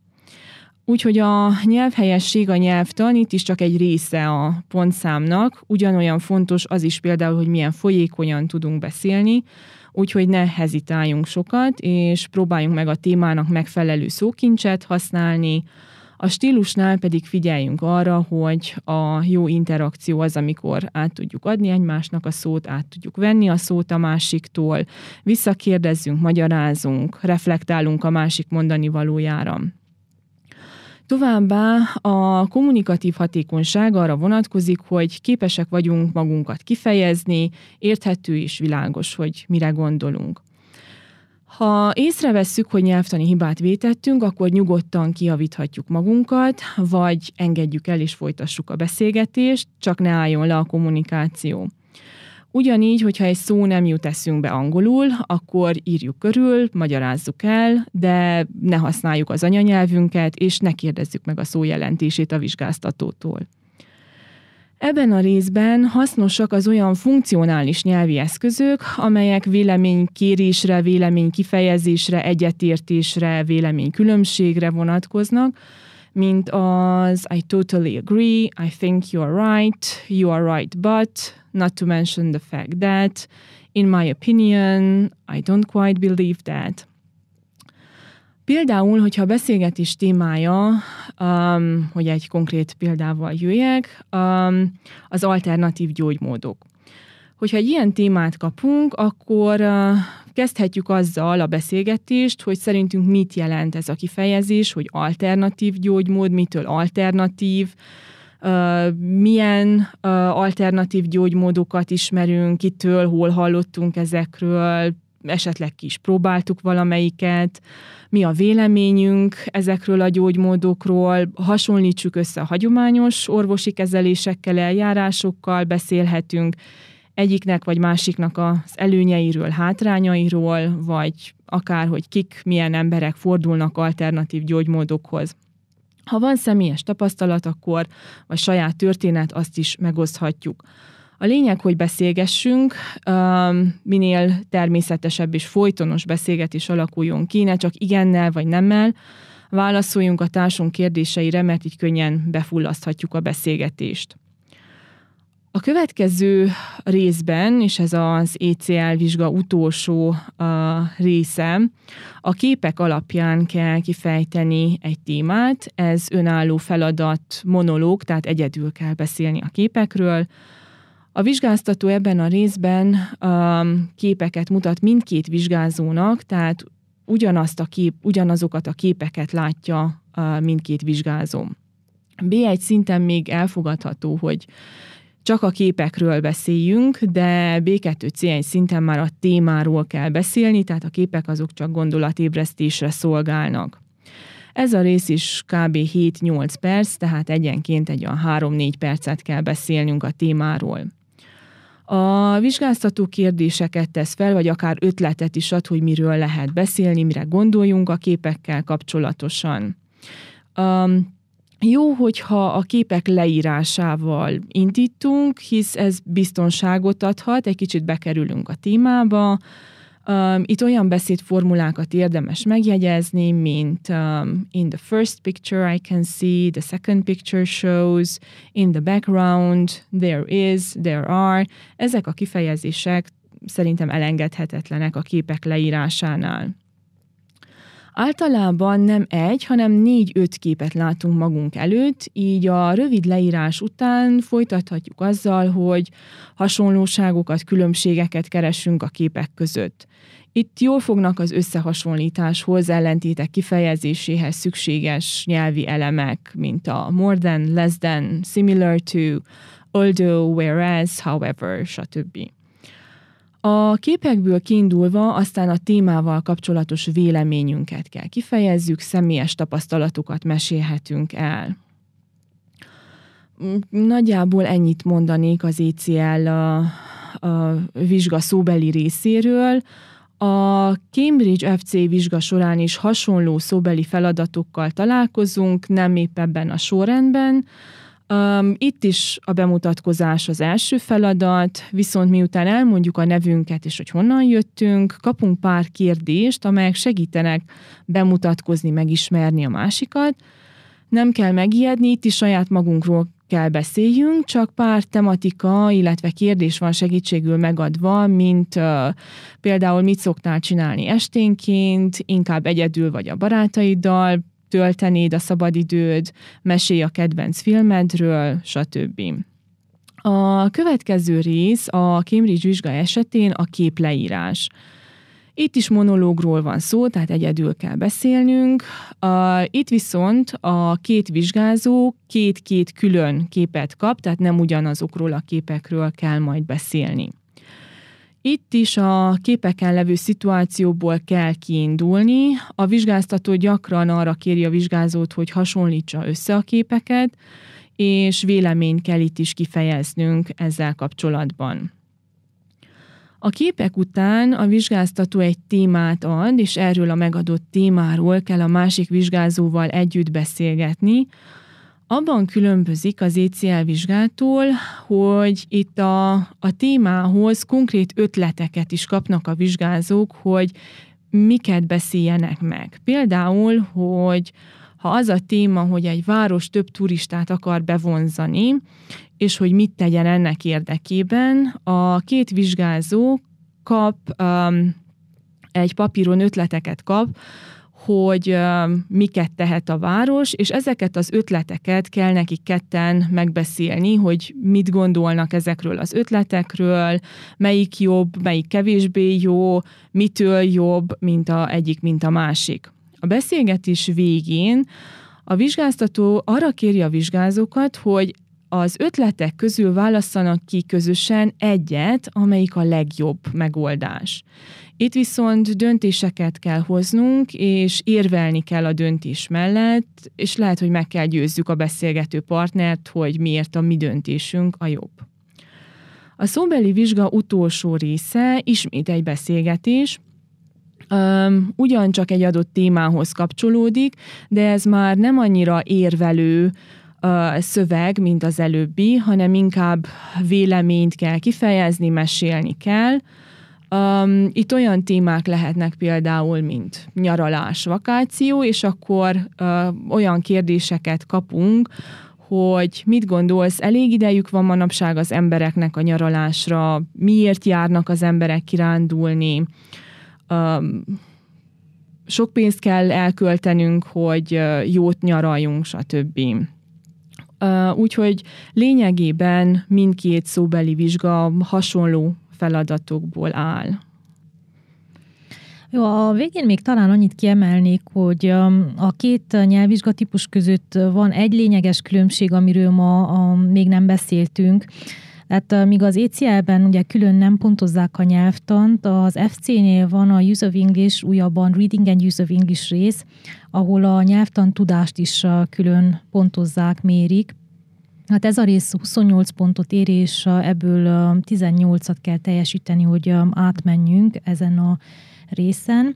Úgyhogy a nyelvhelyesség, a nyelvtan itt is csak egy része a pontszámnak, ugyanolyan fontos az is például, hogy milyen folyékonyan tudunk beszélni, úgyhogy ne hezitáljunk sokat, és próbáljunk meg a témának megfelelő szókincset használni, a stílusnál pedig figyeljünk arra, hogy a jó interakció az, amikor át tudjuk adni egymásnak a szót, át tudjuk venni a szót a másiktól, visszakérdezzünk, magyarázunk, reflektálunk a másik mondani valójára. Továbbá a kommunikatív hatékonyság arra vonatkozik, hogy képesek vagyunk magunkat kifejezni, érthető és világos, hogy mire gondolunk. Ha észrevesszük, hogy nyelvtani hibát vétettünk, akkor nyugodtan kiavíthatjuk magunkat, vagy engedjük el és folytassuk a beszélgetést, csak ne álljon le a kommunikáció. Ugyanígy, hogyha egy szó nem jut eszünkbe angolul, akkor írjuk körül, magyarázzuk el, de ne használjuk az anyanyelvünket, és ne kérdezzük meg a szó jelentését a vizsgáztatótól. Ebben a részben hasznosak az olyan funkcionális nyelvi eszközök, amelyek véleménykérésre, véleménykifejezésre, egyetértésre, véleménykülönbségre vonatkoznak, mint az I totally agree, I think you are right, you are right but, not to mention the fact that, in my opinion, I don't quite believe that. Például, hogyha a beszélgetés témája, um, hogy egy konkrét példával jöjjek, um, az alternatív gyógymódok. Hogyha egy ilyen témát kapunk, akkor uh, kezdhetjük azzal a beszélgetést, hogy szerintünk mit jelent ez a kifejezés, hogy alternatív gyógymód, mitől alternatív, milyen alternatív gyógymódokat ismerünk, kitől, hol hallottunk ezekről, esetleg ki is próbáltuk valamelyiket, mi a véleményünk ezekről a gyógymódokról, hasonlítsuk össze a hagyományos orvosi kezelésekkel, eljárásokkal, beszélhetünk egyiknek vagy másiknak az előnyeiről, hátrányairól, vagy akár, hogy kik, milyen emberek fordulnak alternatív gyógymódokhoz. Ha van személyes tapasztalat, akkor, vagy saját történet, azt is megoszthatjuk. A lényeg, hogy beszélgessünk, minél természetesebb és folytonos beszélgetés alakuljon ki, ne csak igennel vagy nemmel, válaszoljunk a társunk kérdéseire, mert így könnyen befullaszthatjuk a beszélgetést. A következő részben, és ez az ECL vizsga utolsó része, a képek alapján kell kifejteni egy témát. Ez önálló feladat, monológ, tehát egyedül kell beszélni a képekről. A vizsgáztató ebben a részben um, képeket mutat mindkét vizsgázónak, tehát ugyanazt a kép, ugyanazokat a képeket látja uh, mindkét vizsgázó. B1 szinten még elfogadható, hogy csak a képekről beszéljünk, de B2C1 szinten már a témáról kell beszélni, tehát a képek azok csak gondolatébresztésre szolgálnak. Ez a rész is kb. 7-8 perc, tehát egyenként egy olyan 3-4 percet kell beszélnünk a témáról. A vizsgáztató kérdéseket tesz fel, vagy akár ötletet is ad, hogy miről lehet beszélni, mire gondoljunk a képekkel kapcsolatosan. Um, jó, hogyha a képek leírásával indítunk, hisz ez biztonságot adhat, egy kicsit bekerülünk a témába. Um, itt olyan beszédformulákat érdemes megjegyezni, mint um, in the first picture I can see, the second picture shows, in the background, there is, there are. Ezek a kifejezések szerintem elengedhetetlenek a képek leírásánál. Általában nem egy, hanem négy-öt képet látunk magunk előtt, így a rövid leírás után folytathatjuk azzal, hogy hasonlóságokat, különbségeket keresünk a képek között. Itt jól fognak az összehasonlításhoz, ellentétek kifejezéséhez szükséges nyelvi elemek, mint a more than, less than, similar to, although, whereas, however, stb. A képekből kiindulva aztán a témával kapcsolatos véleményünket kell kifejezzük, személyes tapasztalatokat mesélhetünk el. Nagyjából ennyit mondanék az ECL a, a vizsga szóbeli részéről. A Cambridge FC vizsga során is hasonló szóbeli feladatokkal találkozunk, nem épp ebben a sorrendben. Um, itt is a bemutatkozás az első feladat, viszont miután elmondjuk a nevünket és hogy honnan jöttünk, kapunk pár kérdést, amelyek segítenek bemutatkozni, megismerni a másikat. Nem kell megijedni, itt is saját magunkról kell beszéljünk, csak pár tematika, illetve kérdés van segítségül megadva, mint uh, például mit szoktál csinálni esténként, inkább egyedül vagy a barátaiddal, töltenéd a szabadidőd, mesélj a kedvenc filmedről, stb. A következő rész a Cambridge vizsga esetén a képleírás. Itt is monológról van szó, tehát egyedül kell beszélnünk. Itt viszont a két vizsgázó két-két külön képet kap, tehát nem ugyanazokról a képekről kell majd beszélni. Itt is a képeken levő szituációból kell kiindulni. A vizsgáztató gyakran arra kéri a vizsgázót, hogy hasonlítsa össze a képeket, és véleményt kell itt is kifejeznünk ezzel kapcsolatban. A képek után a vizsgáztató egy témát ad, és erről a megadott témáról kell a másik vizsgázóval együtt beszélgetni, abban különbözik az ECL vizsgától, hogy itt a, a témához konkrét ötleteket is kapnak a vizsgázók, hogy miket beszéljenek meg. Például, hogy ha az a téma, hogy egy város több turistát akar bevonzani, és hogy mit tegyen ennek érdekében, a két vizsgázó kap um, egy papíron ötleteket kap, hogy miket tehet a város, és ezeket az ötleteket kell nekik ketten megbeszélni, hogy mit gondolnak ezekről az ötletekről, melyik jobb, melyik kevésbé jó, mitől jobb, mint a egyik, mint a másik. A beszélgetés végén a vizsgáztató arra kéri a vizsgázókat, hogy az ötletek közül válasszanak ki közösen egyet, amelyik a legjobb megoldás. Itt viszont döntéseket kell hoznunk, és érvelni kell a döntés mellett, és lehet, hogy meg kell győzzük a beszélgető partnert, hogy miért a mi döntésünk a jobb. A szóbeli vizsga utolsó része ismét egy beszélgetés, Um, ugyancsak egy adott témához kapcsolódik, de ez már nem annyira érvelő szöveg, mint az előbbi, hanem inkább véleményt kell kifejezni, mesélni kell, Um, itt olyan témák lehetnek például, mint nyaralás, vakáció, és akkor uh, olyan kérdéseket kapunk, hogy mit gondolsz, elég idejük van manapság az embereknek a nyaralásra, miért járnak az emberek kirándulni, um, sok pénzt kell elköltenünk, hogy jót nyaraljunk, stb. Úgyhogy lényegében mindkét szóbeli vizsga hasonló feladatokból áll. Jó, a végén még talán annyit kiemelnék, hogy a két nyelvvizsgatípus között van egy lényeges különbség, amiről ma a, még nem beszéltünk. Tehát míg az ECL-ben ugye külön nem pontozzák a nyelvtant, az FC-nél van a Use of English, újabban Reading and Use of English rész, ahol a nyelvtan tudást is külön pontozzák, mérik. Hát ez a rész 28 pontot ér, és ebből 18-at kell teljesíteni, hogy átmenjünk ezen a részen.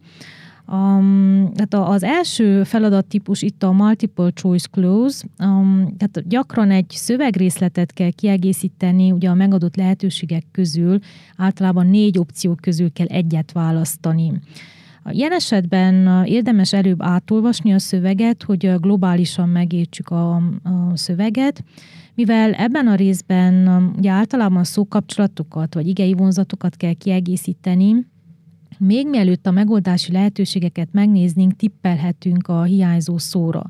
Um, tehát az első feladattípus itt a multiple choice close, um, tehát gyakran egy szövegrészletet kell kiegészíteni, ugye a megadott lehetőségek közül. Általában négy opció közül kell egyet választani. Ilyen esetben érdemes előbb átolvasni a szöveget, hogy globálisan megértsük a, a szöveget, mivel ebben a részben ugye általában szókapcsolatokat vagy igei vonzatokat kell kiegészíteni, még mielőtt a megoldási lehetőségeket megnéznénk, tippelhetünk a hiányzó szóra.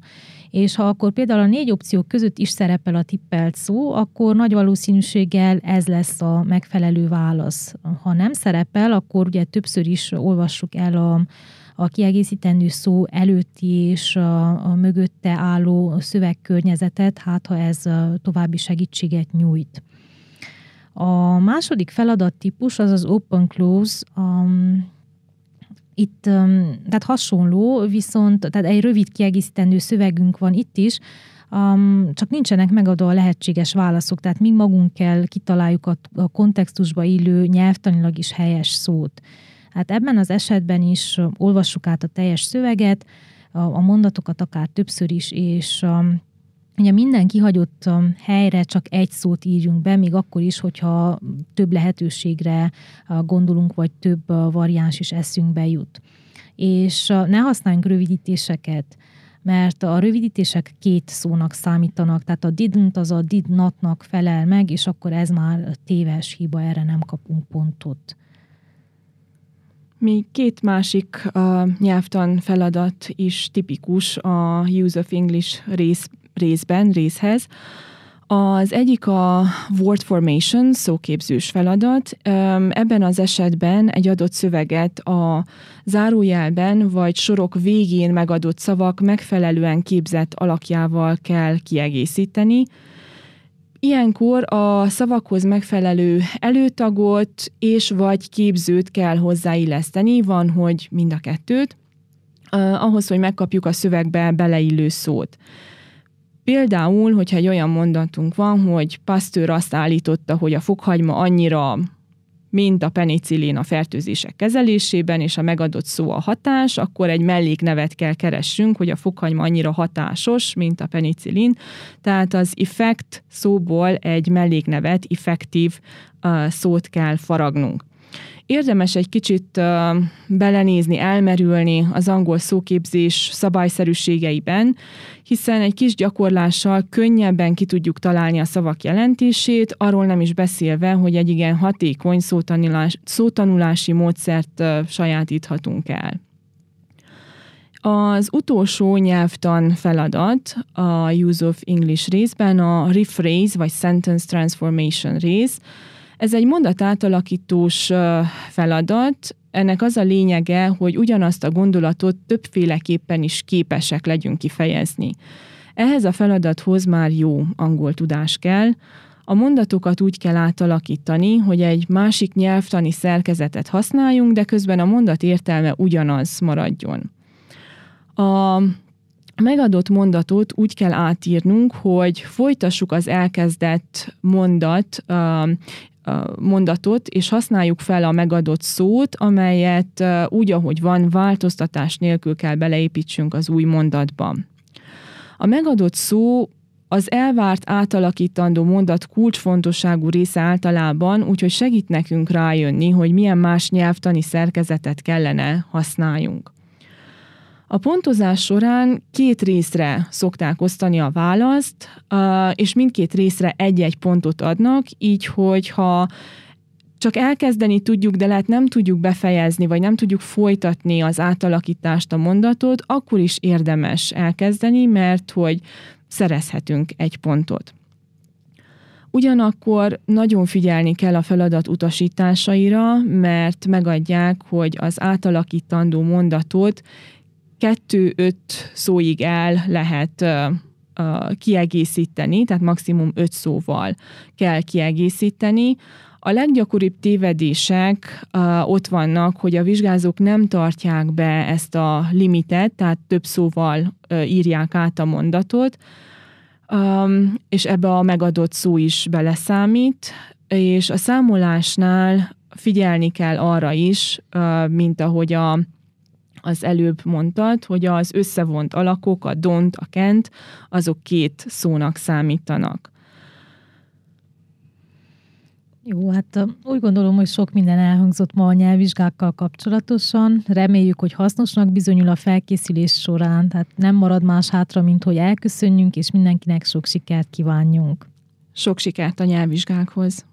És ha akkor például a négy opció között is szerepel a tippelt szó, akkor nagy valószínűséggel ez lesz a megfelelő válasz. Ha nem szerepel, akkor ugye többször is olvassuk el a, a kiegészítendő szó előtti és a, a mögötte álló szövegkörnyezetet, hát ha ez további segítséget nyújt. A második feladattípus az az open-close, um, itt tehát hasonló, viszont tehát egy rövid kiegészítendő szövegünk van itt is, um, csak nincsenek megadva a lehetséges válaszok, tehát mi magunk kell kitaláljuk a, a kontextusba illő nyelvtanilag is helyes szót. Hát ebben az esetben is olvassuk át a teljes szöveget, a, a mondatokat akár többször is, és um, Ugye minden kihagyott helyre csak egy szót írjunk be, még akkor is, hogyha több lehetőségre gondolunk, vagy több variáns is eszünkbe jut. És ne használjunk rövidítéseket, mert a rövidítések két szónak számítanak, tehát a didn't az a did notnak felel meg, és akkor ez már téves hiba, erre nem kapunk pontot. Még két másik uh, nyelvtan feladat is tipikus a Use of English rész részben, részhez. Az egyik a word formation, szóképzős feladat. Ebben az esetben egy adott szöveget a zárójelben vagy sorok végén megadott szavak megfelelően képzett alakjával kell kiegészíteni. Ilyenkor a szavakhoz megfelelő előtagot és vagy képzőt kell hozzáilleszteni, van, hogy mind a kettőt, ahhoz, hogy megkapjuk a szövegbe beleillő szót. Például, hogyha egy olyan mondatunk van, hogy Pasteur azt állította, hogy a fokhagyma annyira mint a penicillin a fertőzések kezelésében, és a megadott szó a hatás, akkor egy melléknevet kell keressünk, hogy a fokhagyma annyira hatásos, mint a penicillin. Tehát az effect szóból egy melléknevet, effektív uh, szót kell faragnunk. Érdemes egy kicsit belenézni, elmerülni az angol szóképzés szabályszerűségeiben, hiszen egy kis gyakorlással könnyebben ki tudjuk találni a szavak jelentését, arról nem is beszélve, hogy egy igen hatékony szótanulás, szótanulási módszert sajátíthatunk el. Az utolsó nyelvtan feladat a Use of English részben a rephrase vagy sentence transformation rész, ez egy mondat átalakítós feladat, ennek az a lényege, hogy ugyanazt a gondolatot többféleképpen is képesek legyünk kifejezni. Ehhez a feladathoz már jó angol tudás kell, a mondatokat úgy kell átalakítani, hogy egy másik nyelvtani szerkezetet használjunk, de közben a mondat értelme ugyanaz maradjon. A megadott mondatot úgy kell átírnunk, hogy folytassuk az elkezdett mondat mondatot, és használjuk fel a megadott szót, amelyet úgy, ahogy van, változtatás nélkül kell beleépítsünk az új mondatba. A megadott szó az elvárt átalakítandó mondat kulcsfontosságú része általában, úgyhogy segít nekünk rájönni, hogy milyen más nyelvtani szerkezetet kellene használjunk. A pontozás során két részre szokták osztani a választ, és mindkét részre egy-egy pontot adnak, így, hogyha csak elkezdeni tudjuk, de lehet nem tudjuk befejezni, vagy nem tudjuk folytatni az átalakítást, a mondatot, akkor is érdemes elkezdeni, mert hogy szerezhetünk egy pontot. Ugyanakkor nagyon figyelni kell a feladat utasításaira, mert megadják, hogy az átalakítandó mondatot kettő-öt szóig el lehet kiegészíteni, tehát maximum öt szóval kell kiegészíteni. A leggyakoribb tévedések uh, ott vannak, hogy a vizsgázók nem tartják be ezt a limitet, tehát több szóval uh, írják át a mondatot, um, és ebbe a megadott szó is beleszámít, és a számolásnál figyelni kell arra is, uh, mint ahogy a az előbb mondtad, hogy az összevont alakok, a dont, a kent, azok két szónak számítanak. Jó, hát úgy gondolom, hogy sok minden elhangzott ma a nyelvvizsgákkal kapcsolatosan. Reméljük, hogy hasznosnak bizonyul a felkészülés során, tehát nem marad más hátra, mint hogy elköszönjünk, és mindenkinek sok sikert kívánjunk. Sok sikert a nyelvvizsgákhoz!